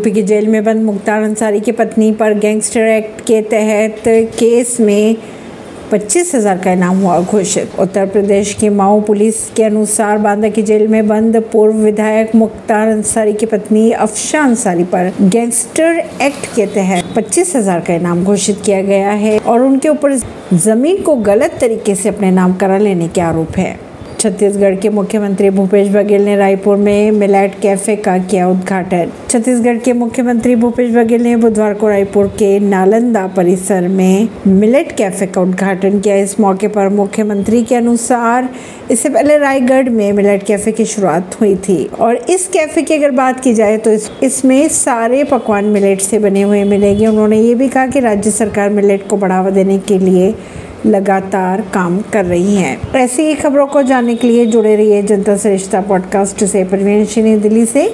UP की jail में बंद मुख्तार अंसारी की पत्नी पर गैंगस्टर एक्ट के तहत केस में पच्चीस हज़ार का इनाम हुआ घोषित। उत्तर प्रदेश की माओ पुलिस के अनुसार बांदा की जेल में बंद पूर्व विधायक मुख्तार अंसारी की पत्नी अफशा अंसारी पर गैंगस्टर एक्ट के तहत पच्चीस हज़ार का इनाम घोषित किया गया है और उनके ऊपर ज़मीन को गलत तरीके से अपने नाम करा लेने के आरोप है। छत्तीसगढ़ के मुख्यमंत्री भूपेश बघेल ने रायपुर में मिलेट कैफ़े का किया उद्घाटन। छत्तीसगढ़ के मुख्यमंत्री भूपेश बघेल ने बुधवार को रायपुर के नालंदा परिसर में मिलेट कैफ़े का उद्घाटन किया। इस मौके पर मुख्यमंत्री के अनुसार इससे पहले रायगढ़ में मिलेट कैफ़े की शुरुआत हुई थी। और इस कैफ़े की अगर बात की जाए तो इस, इसमें सारे पकवान मिलेट से बने हुए मिलेंगे। उन्होंने ये भी कहा कि राज्य सरकार मिलेट को बढ़ावा देने के लिए लगातार काम कर रही हैं। ऐसी ही खबरों को जानने के लिए जुड़े रहिए जनता श्रेष्ठता पॉडकास्ट से। प्रवीण परवीन दिल्ली से।